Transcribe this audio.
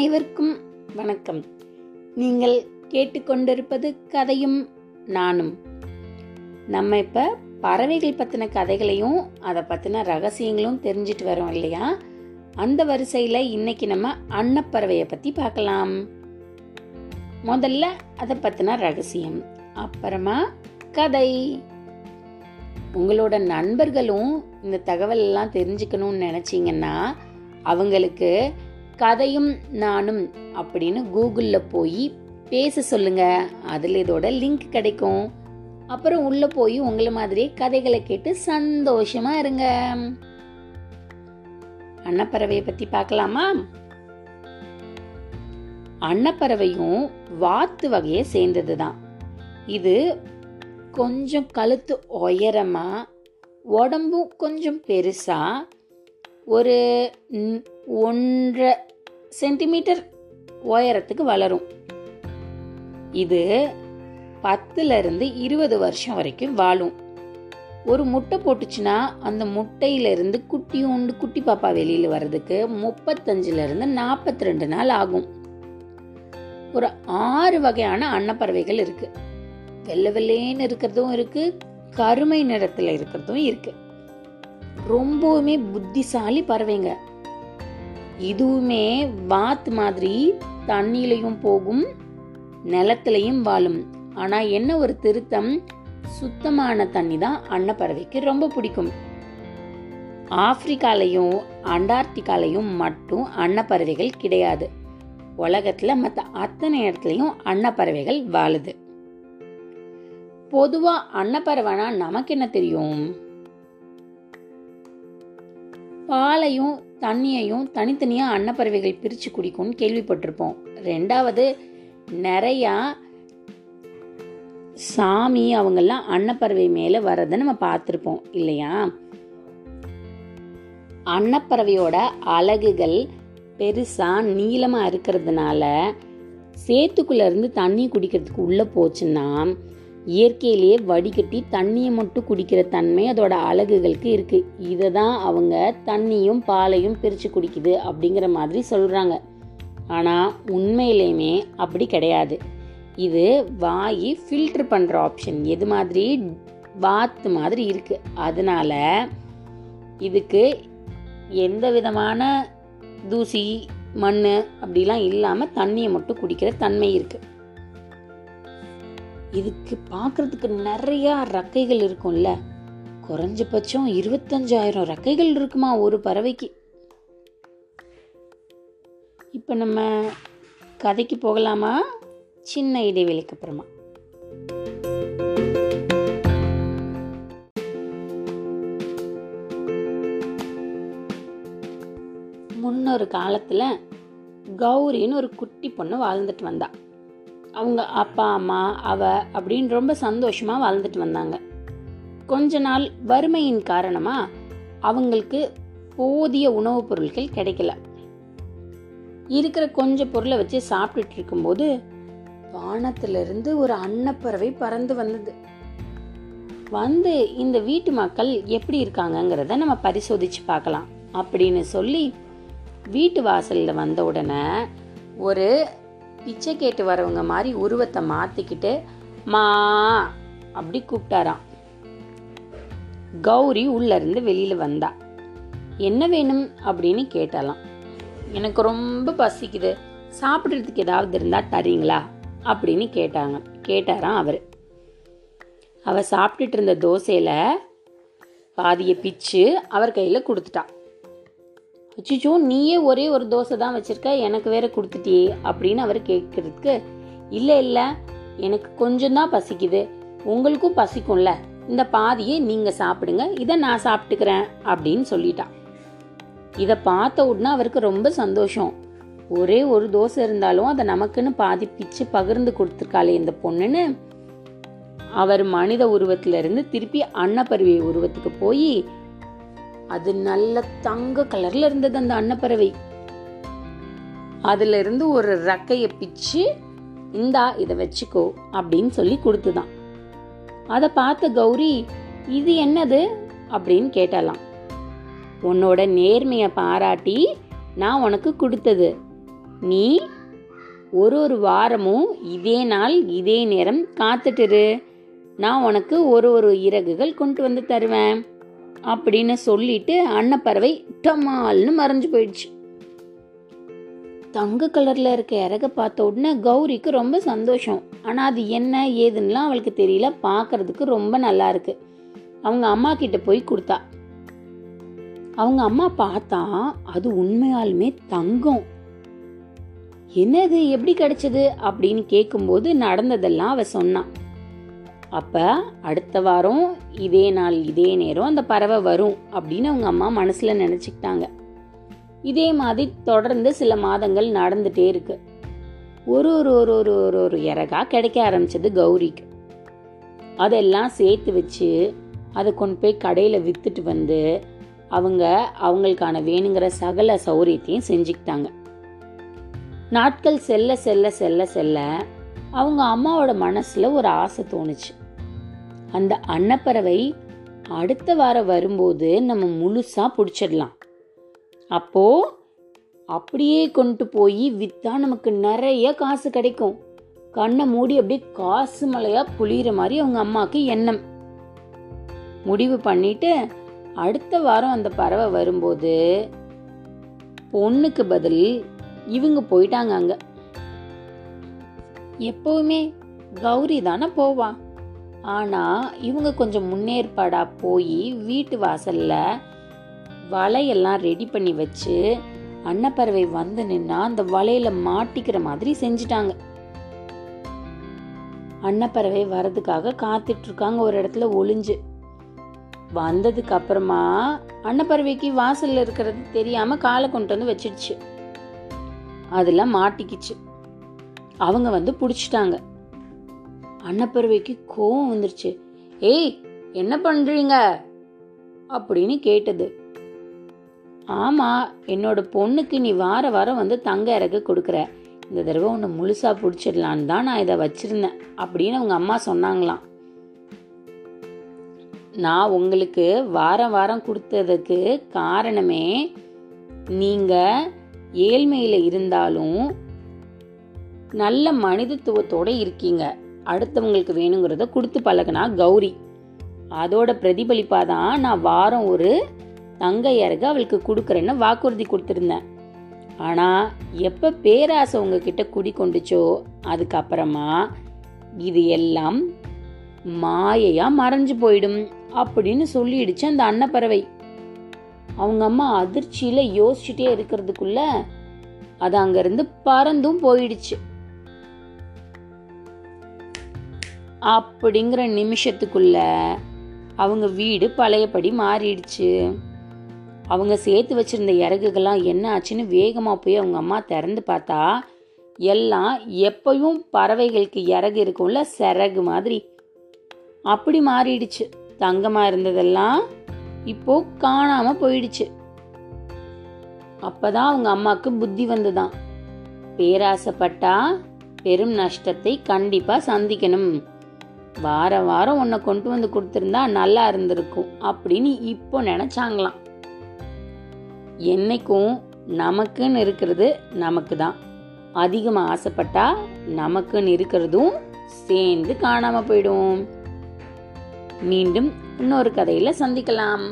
அனைவருக்கும் வணக்கம். நீங்கள் கேட்டுக்கொண்டிருப்பது கதையும் நானும். நம்ம இப்போ பறவைகள் பற்றின கதைகளையும் அதை பற்றின ரகசியங்களும் தெரிஞ்சிட்டு வரோம் இல்லையா? அந்த வரிசையில் இன்னைக்கு நம்ம அன்னப்பறவையை பற்றி பார்க்கலாம். முதல்ல அதை பற்றின ரகசியம். அப்புறமா கதை. உங்களோட நண்பர்களும் இந்த தகவல் எல்லாம் தெரிஞ்சுக்கணும்னு நினச்சிங்கன்னா அவங்களுக்கு கதையும் நானும் அப்படின்னு கூகுளில் போய் பேச சொல்லுங்க. அதில் இதோட லிங்க் கிடைக்கும். அப்புறம் உள்ளே போய் உங்களை மாதிரியே கதைகளை கேட்டு சந்தோஷமா இருங்க. அன்னப்பறவையை பற்றி பார்க்கலாமா? அன்னப்பறவையும் வாத்து வகையை சேர்ந்தது தான் இது கொஞ்சம் கழுத்து உயரமா உடம்பும் கொஞ்சம் பெருசா ஒரு ஒன்றரை சென்டிமீட்டர் உயரத்துக்கு வளரும். இது பத்துல இருந்து இருபது வருஷம் வரைக்கும் வாழும். ஒரு முட்டை போட்டுச்சுன்னா அந்த முட்டையில இருந்து குட்டியோண்டு குட்டி பாப்பா வெளியில வர்றதுக்கு முப்பத்தஞ்சுல இருந்து நாற்பத்தி ரெண்டு நாள் ஆகும். ஒரு ஆறு வகையான அன்னப்பறவைகள் இருக்கு. வெள்ளை வெள்ளேன்னு இருக்கிறதும் இருக்கு கருமை நிறத்துல இருக்கிறதும் இருக்கு. ரொம்பவுமே புத்திசாலி பறவைங்க. இதுவுமே வாத் மாதிரி தண்ணியிலையும் போகும் நிலத்திலையும் வாழும். ஆனா என்ன ஒரு திருத்தம்? சுத்தமான தண்ணி தான் அன்னப்பறவைக்கு ரொம்ப பிடிக்கும். ஆப்பிரிக்காலையும் அண்டார்டிகாலையும் மட்டும் அன்னப்பறவைகள் கிடையாது. உலகத்துல மற்ற அத்தனை இடத்துலையும் அன்னப்பறவைகள் வாழுது. பொதுவா அன்னப்பறவைனா நமக்கு என்ன தெரியும்? பாலையும் தண்ணியையும் தனித்தனியாக அன்னப்பறவைகள் பிரித்து குடிக்கும்னு கேள்விப்பட்டிருப்போம். ரெண்டாவது நிறையா சாமி அவங்கெல்லாம் அன்னப்பறவை மேலே வர்றதை நம்ம பார்த்துருப்போம் இல்லையா? அன்னப்பறவையோட அலகுகள் பெருசாக நீளமாக இருக்கிறதுனால சேத்துக்குள்ளேருந்து தண்ணி குடிக்கிறதுக்கு உள்ளே போச்சுன்னா இயற்கையிலேயே வடிகட்டி தண்ணியை மட்டும் குடிக்கிற தன்மை அதோட அழகுகளுக்கு இருக்கு. இதை தான் அவங்க தண்ணியும் பாலையும் பிரித்து குடிக்குது அப்படிங்கிற மாதிரி சொல்கிறாங்க ஆனால் உண்மையிலேயுமே அப்படி கிடையாது. இது வாய் ஃபில்டர் பண்ணுற ஆப்ஷன் எது மாதிரி? வாத்து மாதிரி இருக்கு. அதனால இதுக்கு எந்த விதமான தூசி மண் அப்படிலாம் இல்லாமல் தண்ணியை மட்டும் குடிக்கிற தன்மை இருக்குது இதுக்கு பார்க்கறதுக்கு நிறைய ரக்கைகள் இருக்கும்ல. குறைஞ்சபட்சம் இருபத்தஞ்சாயிரம் ரக்கைகள் இருக்குமா ஒரு பறவைக்கு? இப்போ நம்ம கதைக்கு போகலாமா? சின்ன இடைவெளிக்கு அப்புறமா. முன்னொரு காலத்தில் கௌரின்னு ஒரு குட்டி பொண்ணு வாழ்ந்துட்டு வந்தா. அவங்க அப்பா அம்மா அவ அப்படின்னு ரொம்ப சந்தோஷமா வாழ்ந்துட்டு வந்தாங்க. கொஞ்ச நாள் வறுமையின் காரணமா அவங்களுக்கு போதிய உணவுப் பொருட்கள் கிடைக்கல. இருக்கிற கொஞ்ச பொருளை வச்சு சாப்பிட்டுட்டு இருக்கும்போது வானத்திலிருந்து ஒரு அன்னப்பறவை பறந்து வந்தது. வந்து இந்த வீட்டு மக்கள் எப்படி இருக்காங்கங்கிறத நம்ம பரிசோதிச்சு பார்க்கலாம் அப்படின்னு சொல்லி வீட்டு வாசலில் வந்த உடனே ஒரு பிச்சை கேட்டு வரவங்க மாதிரி உருவத்தை மாத்திக்கிட்டு மா அப்படி கூப்பிட்டாராம். கௌரி உள்ள இருந்து வெளியில வந்தா. என்ன வேணும்? அப்படின்னு கேட்டாலாம். எனக்கு ரொம்ப பசிக்குது. சாப்பிட்றதுக்கு ஏதாவது இருந்தா தரீங்களா? அப்படின்னு கேட்டாங்க. கேட்டாராம் அவர். அவ சாப்பிட்டுட்டு இருந்த தோசையில பாதியை பிச்சு அவர் கையில கொடுத்துட்டா. அச்சிச்சோ நீயே ஒரே ஒரு தோசை தான் வச்சிருக்க எனக்கு வேற கொடுத்துட்டியே அப்படின்னு அவர் கேட்கறதுக்கு இல்லை இல்லை எனக்கு கொஞ்சம் தான் பசிக்குது. உங்களுக்கும் பசிக்கும்ல. இந்த பாதியை நீங்க சாப்பிடுங்க. இதை நான் சாப்பிட்டுக்கிறேன் அப்படின்னு சொல்லிட்டான். இதை பார்த்த உடனே அவருக்கு ரொம்ப சந்தோஷம். ஒரே ஒரு தோசை இருந்தாலும் அதை நமக்குன்னு பாதி பிச்சு பகிர்ந்து கொடுத்துருக்காளே இந்த பொண்ணுன்னு. அவர் மனித உருவத்திலிருந்து திருப்பி அன்னப்பருவி உருவத்துக்கு போய் அது நல்ல தங்க கலர்ல இருந்தது அந்த அன்னப்பறவை. அதுல இருந்து ஒரு ரக்கைய பிச்சு இந்தா இதை வச்சுக்கோ அப்படின்னு சொல்லி கொடுத்துதான். அதை பார்த்த கௌரி இது என்னது? அப்படின்னு கேட்டலாம். உன்னோட நேர்மையை பாராட்டி நான் உனக்கு கொடுத்தது. நீ ஒரு ஒரு வாரமும் இதே நாள் இதே நேரம் காத்துட்டுரு நான் உனக்கு ஒரு ஒரு இறகுகள் கொண்டு வந்து தருவேன். அப்படின்னு சொல்லிட்டு அன்னப்பறவை டமால்னு மறைஞ்சு போயிடுச்சு. தங்க கலர்ல இருக்க இறக பார்த்த உடனே கௌரிக்கு ரொம்ப சந்தோஷம். ஆனா அது என்ன ஏதுன்னுலாம் அவளுக்கு தெரியல. பார்க்கறதுக்கு ரொம்ப நல்லா இருக்கு. அவங்க அம்மா கிட்ட போய் கொடுத்தா. அவங்க அம்மா பார்த்தா அது உண்மையாலுமே தங்கம். என்னது எப்படி கிடைச்சது அப்படின்னு கேட்கும்போது நடந்ததெல்லாம் அவ சொன்னான் அப்போ அடுத்த வாரம் இதே நாள் இதே நேரம் அந்த பறவை வரும் அப்படின்னு அவங்க அம்மா மனசில் நினச்சிக்கிட்டாங்க. இதே மாதிரி தொடர்ந்து சில மாதங்கள் நடந்துகிட்டே இருக்கு. ஒரு ஒரு ஒரு ஒரு ஒரு ஒரு இறகா கிடைக்க ஆரம்பிச்சது கௌரிக்கு. அதெல்லாம் சேர்த்து வச்சு அதை கொண்டு போய் கடையில் விற்றுட்டு வந்து அவங்க அவங்களுக்கான வேணுங்கிற சகல சௌரியத்தையும் செஞ்சுக்கிட்டாங்க. நாட்கள் செல்ல செல்ல செல்ல செல்ல அவங்க அம்மாவோட மனசில் ஒரு ஆசை தோணுச்சு. அந்த அன்னப்பறவை அடுத்த வாரம் வரும்போது நம்ம முழுசா பிடிச்சிடலாம். அப்போ அப்படியே கொண்டு போய் வித்தா நமக்கு நிறைய காசு கிடைக்கும். கண்ணை மூடி அப்படியே காசு மலையா புளியிற மாதிரி அவங்க அம்மாவுக்கு எண்ணம். முடிவு பண்ணிட்டு அடுத்த வாரம் அந்த பறவை வரும்போது பொண்ணுக்கு பதில் இவங்க போயிட்டாங்க அங்க. எப்பவுமே கௌரி தானே போவா. ஆனால் இவங்க கொஞ்சம் முன்னேற்பாடாக போய் வீட்டு வாசலில் வலையெல்லாம் ரெடி பண்ணி வச்சு அன்னப்பறவை வந்து நின்னா அந்த வலையில மாட்டிக்கிற மாதிரி செஞ்சுட்டாங்க. அன்னப்பறவை வர்றதுக்காக காத்துட்டு இருக்காங்க ஒரு இடத்துல ஒளிஞ்சு. வந்ததுக்கு அப்புறமா அன்னப்பறவைக்கு வாசல்ல இருக்கிறது தெரியாம காலை கொண்டு வந்து வச்சிடுச்சு. அதெல்லாம் மாட்டிக்கிச்சு. அவங்க வந்து பிடிச்சிட்டாங்க. அன்னப்பறவைக்கு கோவம் வந்துருச்சு. ஏய் என்ன பண்றீங்க? அப்படின்னு கேட்டது. ஆமா என்னோட பொண்ணுக்கு நீ வார வாரம் வந்து தங்க இறகு கொடுக்குற. இந்த தடவை உன்னை முழுசா பிடிச்சிடலான்னு தான் நான் இதை வச்சிருந்தேன் அப்படின்னு அவங்க அம்மா சொன்னாங்களாம். நான் உங்களுக்கு வாரம் வாரம் கொடுத்ததுக்கு காரணமே நீங்க ஏழ்மையில இருந்தாலும் நல்ல மனிதத்துவத்தோட இருக்கீங்க. அடுத்தவங்களுக்கு வேணுங்கிறத கொடுத்து பழகுனா கௌரி. அதோட பிரதிபலிப்பாக தான் நான் வாரம் ஒரு தங்க இறகு அவளுக்கு கொடுக்குறேன்னு வாக்குறுதி கொடுத்துருந்தேன். ஆனால் எப்போ பேராசை உங்ககிட்ட குடி கொண்டுச்சோ அதுக்கப்புறமா இது எல்லாம் மாயையாக மறைஞ்சு போயிடும் அப்படின்னு சொல்லிடுச்சு அந்த அன்னப்பறவை. அவங்க அம்மா அதிர்ச்சியில் யோசிச்சுட்டே இருக்கிறதுக்குள்ள அது அங்கேருந்து பறந்தும் போயிடுச்சு. அப்படிங்கிற நிமிஷத்துக்குள்ள அவங்க வீடு பழையபடி மாறிடுச்சு. அவங்க சேர்த்து வச்சிருந்த இறகுகள்லாம் என்ன ஆச்சுன்னு வேகமாக போய் அவங்க அம்மா திறந்து பார்த்தா எல்லாம் எப்பயும் பறவைகளுக்கு இறகு இருக்கும்ல சிறகு மாதிரி. அப்படி மாறிடுச்சு. தங்கமாக இருந்ததெல்லாம் இப்போ காணாமல் போயிடுச்சு. அப்பதான் அவங்க அம்மாவுக்கு புத்தி வந்துதான். பேராசைப்பட்டா பெரும் நஷ்டத்தை கண்டிப்பா சந்திக்கணும். வாரம் வாரம் உன்னை கொண்டு வந்து கொடுத்துருந்தா நல்லா இருந்திருக்கும் அப்படின்னு இப்போ நினச்சாங்களாம். என்னைக்கும் நமக்குன்னு இருக்கிறது நமக்கு தான் அதிகமாக ஆசைப்பட்டா நமக்குன்னு இருக்கிறதும் சேர்ந்து காணாமல் போயிடும். மீண்டும் இன்னொரு கதையில் சந்திக்கலாம்.